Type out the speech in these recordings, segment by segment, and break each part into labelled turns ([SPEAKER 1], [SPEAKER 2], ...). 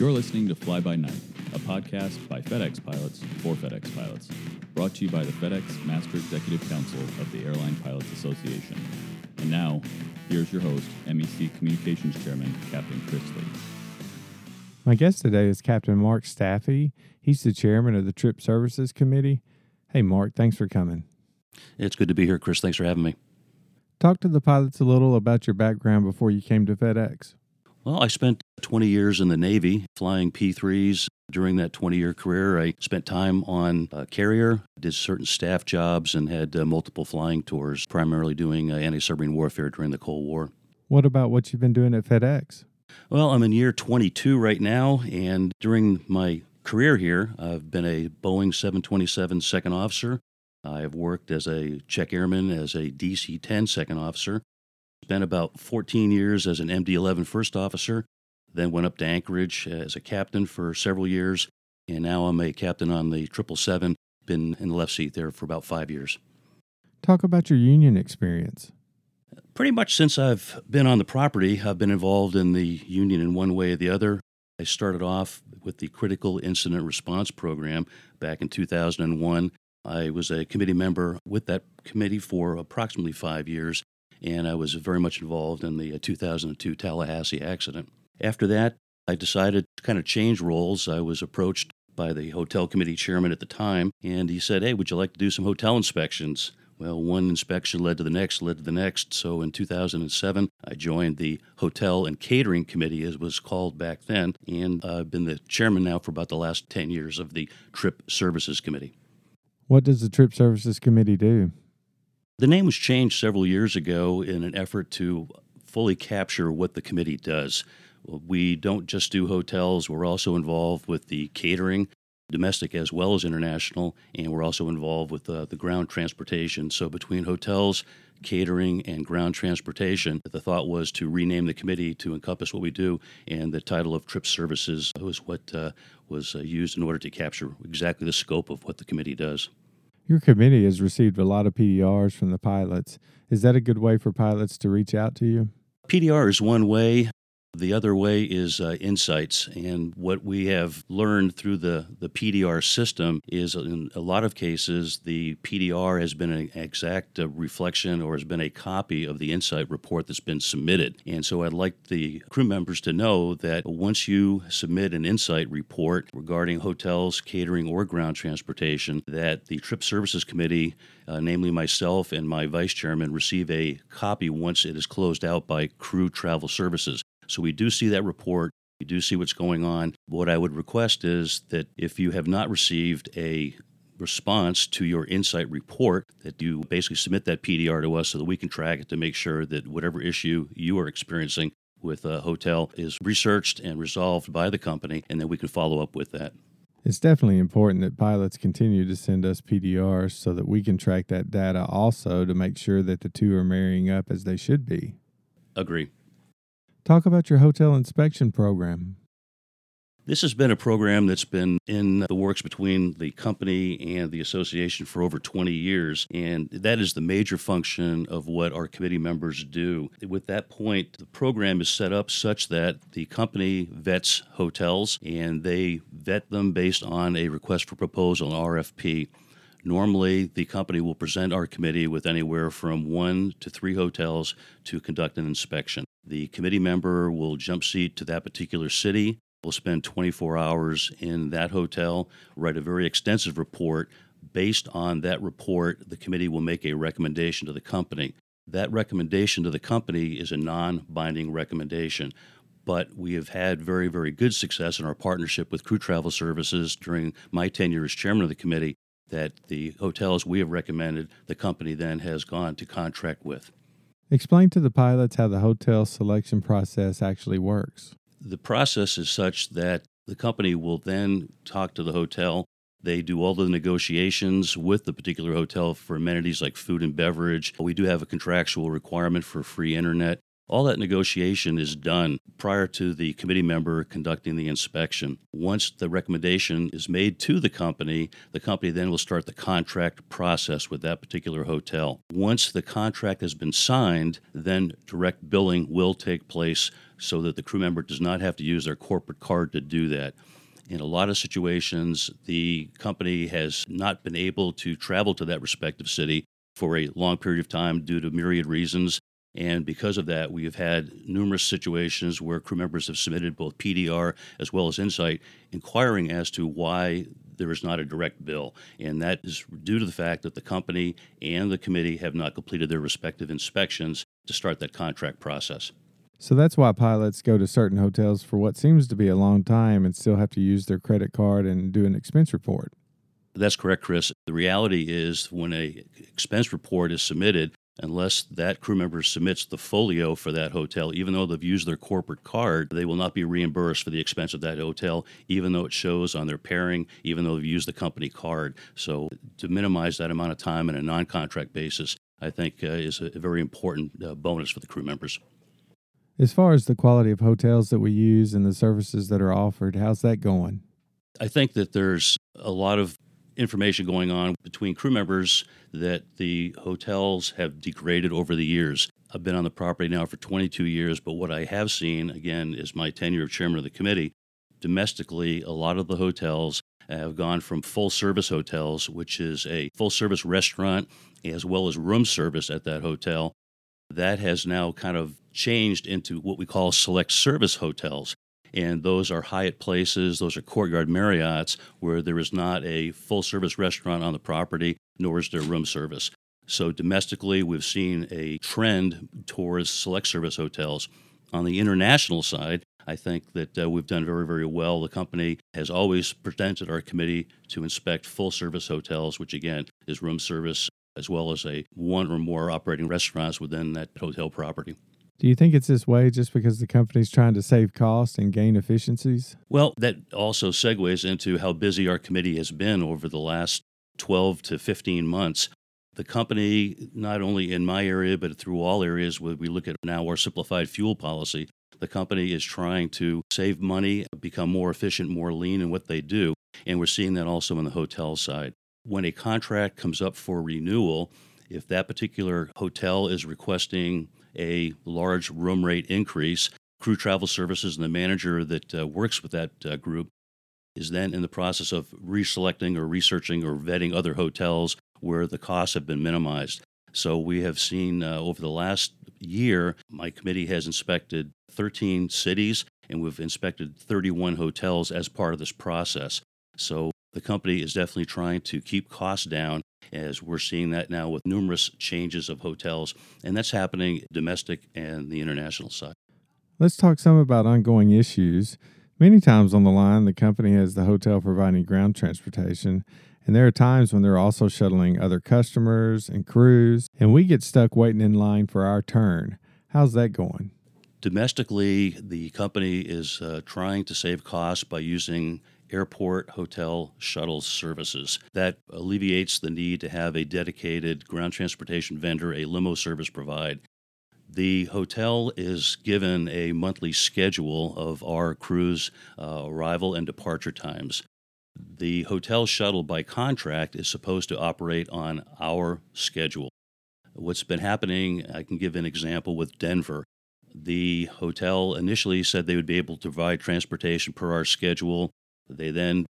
[SPEAKER 1] You're listening to Fly By Night, a podcast by FedEx pilots for FedEx pilots, brought to you by the FedEx Master Executive Council of the Airline Pilots Association. And now, here's your host, MEC Communications Chairman, Captain Chris Lee.
[SPEAKER 2] My guest today is Captain Mark Staffy. He's the chairman of the Trip Services Committee. Hey, Mark, thanks for coming.
[SPEAKER 3] It's good to be here, Chris. Thanks for having me.
[SPEAKER 2] Talk to the pilots a little about your background before you came to FedEx.
[SPEAKER 3] Well, I spent 20 years in the Navy flying P3s. During that 20 year career, I spent time on a carrier, did certain staff jobs, and had uh, multiple flying tours, primarily doing uh, anti submarine warfare during the Cold War.
[SPEAKER 2] What about what you've been doing at FedEx?
[SPEAKER 3] Well, I'm in year 22 right now, and during my career here, I've been a Boeing 727 second officer. I've worked as a check airman, as a DC 10 second officer, spent about 14 years as an MD 11 first officer, then went up to Anchorage uh, as a captain for several years, and now I'm a captain on the 777. Been in the left seat there for about five years.
[SPEAKER 2] Talk about your union experience.
[SPEAKER 3] Pretty much since I've been on the property, I've been involved in the union in one way or the other. I started off with the Critical Incident Response Program back in 2001. I was a committee member with that committee for approximately five years, and I was very much involved in the uh, 2002 Tallahassee accident. After that, I decided to kind of change roles. I was approached by the hotel committee chairman at the time, and he said, Hey, would you like to do some hotel inspections? Well, one inspection led to the next, led to the next. So in 2007, I joined the Hotel and Catering Committee, as was called back then, and I've been the chairman now for about the last 10 years of the Trip Services Committee.
[SPEAKER 2] What does the Trip Services Committee do?
[SPEAKER 3] The name was changed several years ago in an effort to fully capture what the committee does. We don't just do hotels, we're also involved with the catering, domestic as well as international, and we're also involved with uh, the ground transportation. So, between hotels, catering, and ground transportation, the thought was to rename the committee to encompass what we do, and the title of Trip Services was what uh, was uh, used in order to capture exactly the scope of what the committee does.
[SPEAKER 2] Your committee has received a lot of PDRs from the pilots. Is that a good way for pilots to reach out to you?
[SPEAKER 3] PDR is one way. The other way is uh, insights. And what we have learned through the, the PDR system is in a lot of cases, the PDR has been an exact uh, reflection or has been a copy of the insight report that's been submitted. And so I'd like the crew members to know that once you submit an insight report regarding hotels, catering, or ground transportation, that the Trip Services Committee, uh, namely myself and my vice chairman, receive a copy once it is closed out by Crew Travel Services. So we do see that report. We do see what's going on. What I would request is that if you have not received a response to your insight report, that you basically submit that PDR to us so that we can track it to make sure that whatever issue you are experiencing with a hotel is researched and resolved by the company, and then we can follow up with that.
[SPEAKER 2] It's definitely important that pilots continue to send us PDRs so that we can track that data also to make sure that the two are marrying up as they should be.
[SPEAKER 3] Agree.
[SPEAKER 2] Talk about your hotel inspection program.
[SPEAKER 3] This has been a program that's been in the works between the company and the association for over 20 years, and that is the major function of what our committee members do. With that point, the program is set up such that the company vets hotels and they vet them based on a request for proposal, an RFP. Normally, the company will present our committee with anywhere from one to three hotels to conduct an inspection. The committee member will jump seat to that particular city, will spend 24 hours in that hotel, write a very extensive report. Based on that report, the committee will make a recommendation to the company. That recommendation to the company is a non binding recommendation but we have had very, very good success in our partnership with Crew Travel Services during my tenure as chairman of the committee that the hotels we have recommended, the company then has gone to contract with.
[SPEAKER 2] Explain to the pilots how the hotel selection process actually works.
[SPEAKER 3] The process is such that the company will then talk to the hotel. They do all the negotiations with the particular hotel for amenities like food and beverage. We do have a contractual requirement for free internet. All that negotiation is done prior to the committee member conducting the inspection. Once the recommendation is made to the company, the company then will start the contract process with that particular hotel. Once the contract has been signed, then direct billing will take place so that the crew member does not have to use their corporate card to do that. In a lot of situations, the company has not been able to travel to that respective city for a long period of time due to myriad reasons. And because of that, we have had numerous situations where crew members have submitted both PDR as well as Insight inquiring as to why there is not a direct bill. And that is due to the fact that the company and the committee have not completed their respective inspections to start that contract process.
[SPEAKER 2] So that's why pilots go to certain hotels for what seems to be a long time and still have to use their credit card and do an expense report.
[SPEAKER 3] That's correct, Chris. The reality is when a expense report is submitted, unless that crew member submits the folio for that hotel, even though they've used their corporate card, they will not be reimbursed for the expense of that hotel, even though it shows on their pairing, even though they've used the company card. So, to minimize that amount of time on a non contract basis, I think uh, is a very important uh, bonus for the crew members.
[SPEAKER 2] As far as the quality of hotels that we use and the services that are offered, how's that going?
[SPEAKER 3] I think that there's a lot of information going on between crew members that the hotels have degraded over the years. I've been on the property now for 22 years, but what I have seen, again, is my tenure of chairman of the committee. Domestically, a lot of the hotels have gone from full service hotels, which is a full service restaurant as well as room service at that hotel. That has now kind of changed into what we call select service hotels and those are Hyatt places, those are Courtyard Marriotts, where there is not a full service restaurant on the property, nor is there room service. So domestically, we've seen a trend towards select service hotels. On the international side, I think that uh, we've done very, very well. The company has always presented our committee to inspect full service hotels, which again is room service as well as a one or more operating restaurants within that hotel property.
[SPEAKER 2] Do you think it's this way just because the company's trying to save costs and gain efficiencies?
[SPEAKER 3] Well, that also segues into how busy our committee has been over the last 12 to 15 months. The company, not only in my area, but through all areas, where we look at now our simplified fuel policy, the company is trying to save money, become more efficient, more lean in what they do. And we're seeing that also on the hotel side. When a contract comes up for renewal, if that particular hotel is requesting a large room rate increase. Crew Travel Services and the manager that uh, works with that uh, group is then in the process of reselecting or researching or vetting other hotels where the costs have been minimized. So we have seen uh, over the last year, my committee has inspected 13 cities and we've inspected 31 hotels as part of this process. So the company is definitely trying to keep costs down as we're seeing that now with numerous changes of hotels, and that's happening domestic and the international side.
[SPEAKER 2] Let's talk some about ongoing issues. Many times on the line, the company has the hotel providing ground transportation, and there are times when they're also shuttling other customers and crews, and we get stuck waiting in line for our turn. How's that going?
[SPEAKER 3] Domestically, the company is uh, trying to save costs by using airport hotel shuttle services. That alleviates the need to have a dedicated ground transportation vendor, a limo service provide. The hotel is given a monthly schedule of our crew's uh, arrival and departure times. The hotel shuttle, by contract, is supposed to operate on our schedule. What's been happening, I can give an example with Denver. The hotel initially said they would be able to provide transportation per our schedule they then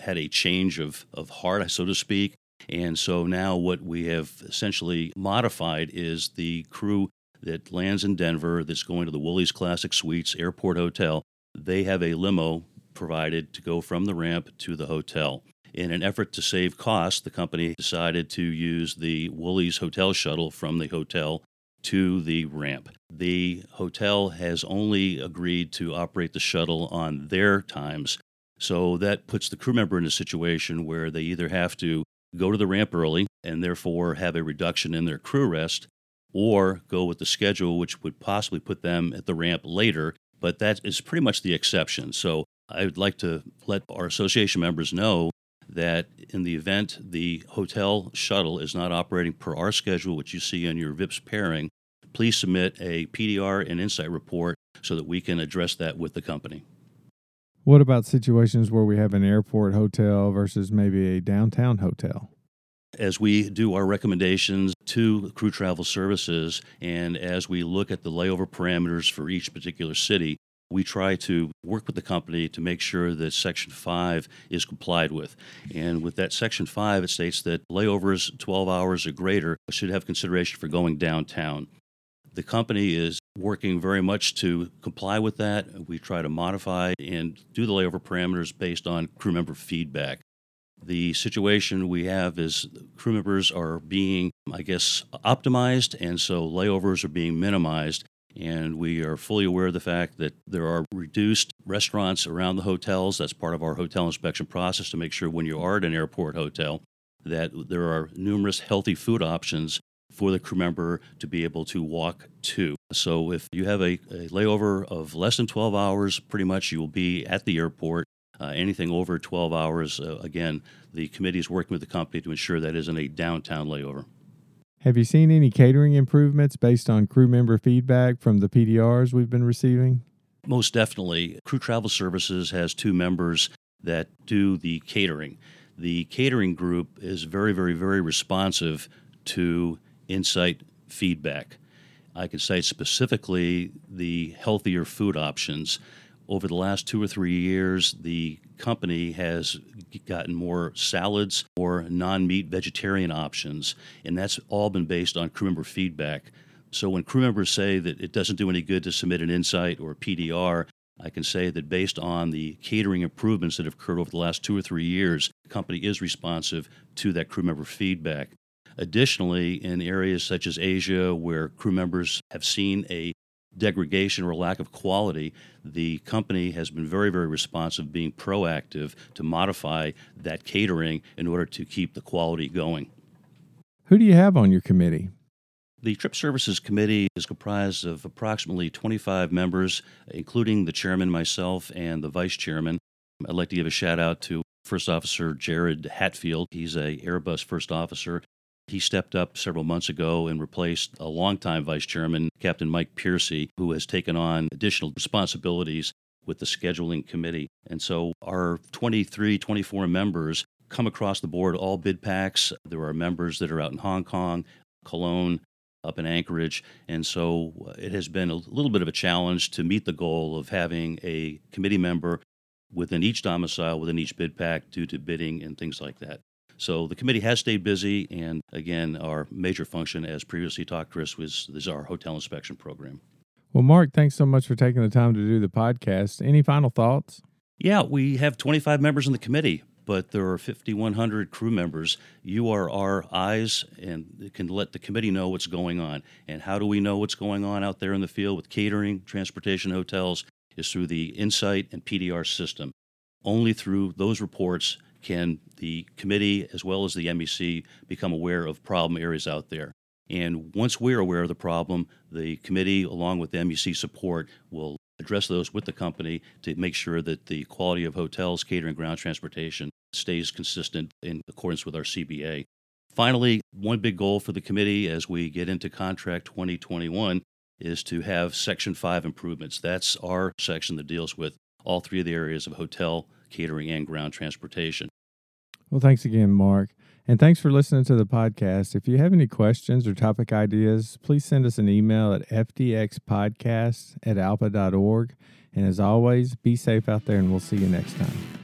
[SPEAKER 3] had a change of, of heart, so to speak. And so now what we have essentially modified is the crew that lands in Denver that's going to the Woolley's Classic Suites Airport Hotel. They have a limo provided to go from the ramp to the hotel. In an effort to save costs, the company decided to use the Woolley's hotel shuttle from the hotel to the ramp. The hotel has only agreed to operate the shuttle on their times so that puts the crew member in a situation where they either have to go to the ramp early and therefore have a reduction in their crew rest, or go with the schedule, which would possibly put them at the ramp later. But that is pretty much the exception. So I would like to let our association members know that in the event the hotel shuttle is not operating per our schedule, which you see on your VIPS pairing, please submit a PDR and insight report so that we can address that with the company.
[SPEAKER 2] What about situations where we have an airport hotel versus maybe a downtown hotel?
[SPEAKER 3] As we do our recommendations to crew travel services and as we look at the layover parameters for each particular city, we try to work with the company to make sure that Section 5 is complied with. And with that Section 5, it states that layovers 12 hours or greater should have consideration for going downtown. The company is working very much to comply with that. We try to modify and do the layover parameters based on crew member feedback. The situation we have is crew members are being, I guess, optimized, and so layovers are being minimized. And we are fully aware of the fact that there are reduced restaurants around the hotels. That's part of our hotel inspection process to make sure when you are at an airport hotel that there are numerous healthy food options for the crew member to be able to walk to. So if you have a, a layover of less than 12 hours, pretty much you will be at the airport. Uh, anything over 12 hours, uh, again, the committee is working with the company to ensure that isn't a downtown layover.
[SPEAKER 2] Have you seen any catering improvements based on crew member feedback from the PDRs we've been receiving?
[SPEAKER 3] Most definitely. Crew Travel Services has two members that do the catering. The catering group is very, very, very responsive to insight feedback. I can cite specifically the healthier food options. Over the last two or three years, the company has gotten more salads or non meat vegetarian options, and that's all been based on crew member feedback. So when crew members say that it doesn't do any good to submit an insight or a PDR, I can say that based on the catering improvements that have occurred over the last two or three years, the company is responsive to that crew member feedback. Additionally, in areas such as Asia, where crew members have seen a degradation or lack of quality, the company has been very, very responsive, being proactive to modify that catering in order to keep the quality going.
[SPEAKER 2] Who do you have on your committee?
[SPEAKER 3] The Trip Services Committee is comprised of approximately 25 members, including the chairman, myself, and the vice chairman. I'd like to give a shout out to First Officer Jared Hatfield. He's a Airbus First Officer he stepped up several months ago and replaced a longtime vice chairman, Captain Mike Piercy, who has taken on additional responsibilities with the scheduling committee. And so our 23, 24 members come across the board, all bid packs. There are members that are out in Hong Kong, Cologne, up in Anchorage. And so uh, it has been a little bit of a challenge to meet the goal of having a committee member within each domicile, within each bid pack, due to bidding and things like that. So the committee has stayed busy, and again, our major function, as previously talked, Chris, was is our hotel inspection program.
[SPEAKER 2] Well, Mark, thanks so much for taking the time to do the podcast. Any final thoughts?
[SPEAKER 3] Yeah, we have 25 members in the committee, but there are 5,100 crew members. You are our eyes and can let the committee know what's going on. And how do we know what's going on out there in the field with catering, transportation, hotels? Is through the Insight and PDR system. Only through those reports can the committee as well as the MEC become aware of problem areas out there. And once we're aware of the problem, the committee, along with the MEC support, will address those with the company to make sure that the quality of hotels, catering, ground transportation stays consistent in accordance with our CBA. Finally, one big goal for the committee as we get into contract 2021 is to have Section 5 improvements. That's our section that deals with all three of the areas of hotel, catering, and ground transportation.
[SPEAKER 2] Well, thanks again, Mark. And thanks for listening to the podcast. If you have any questions or topic ideas, please send us an email at fdxpodcast at alpa.org. And as always, be safe out there, and we'll see you next time.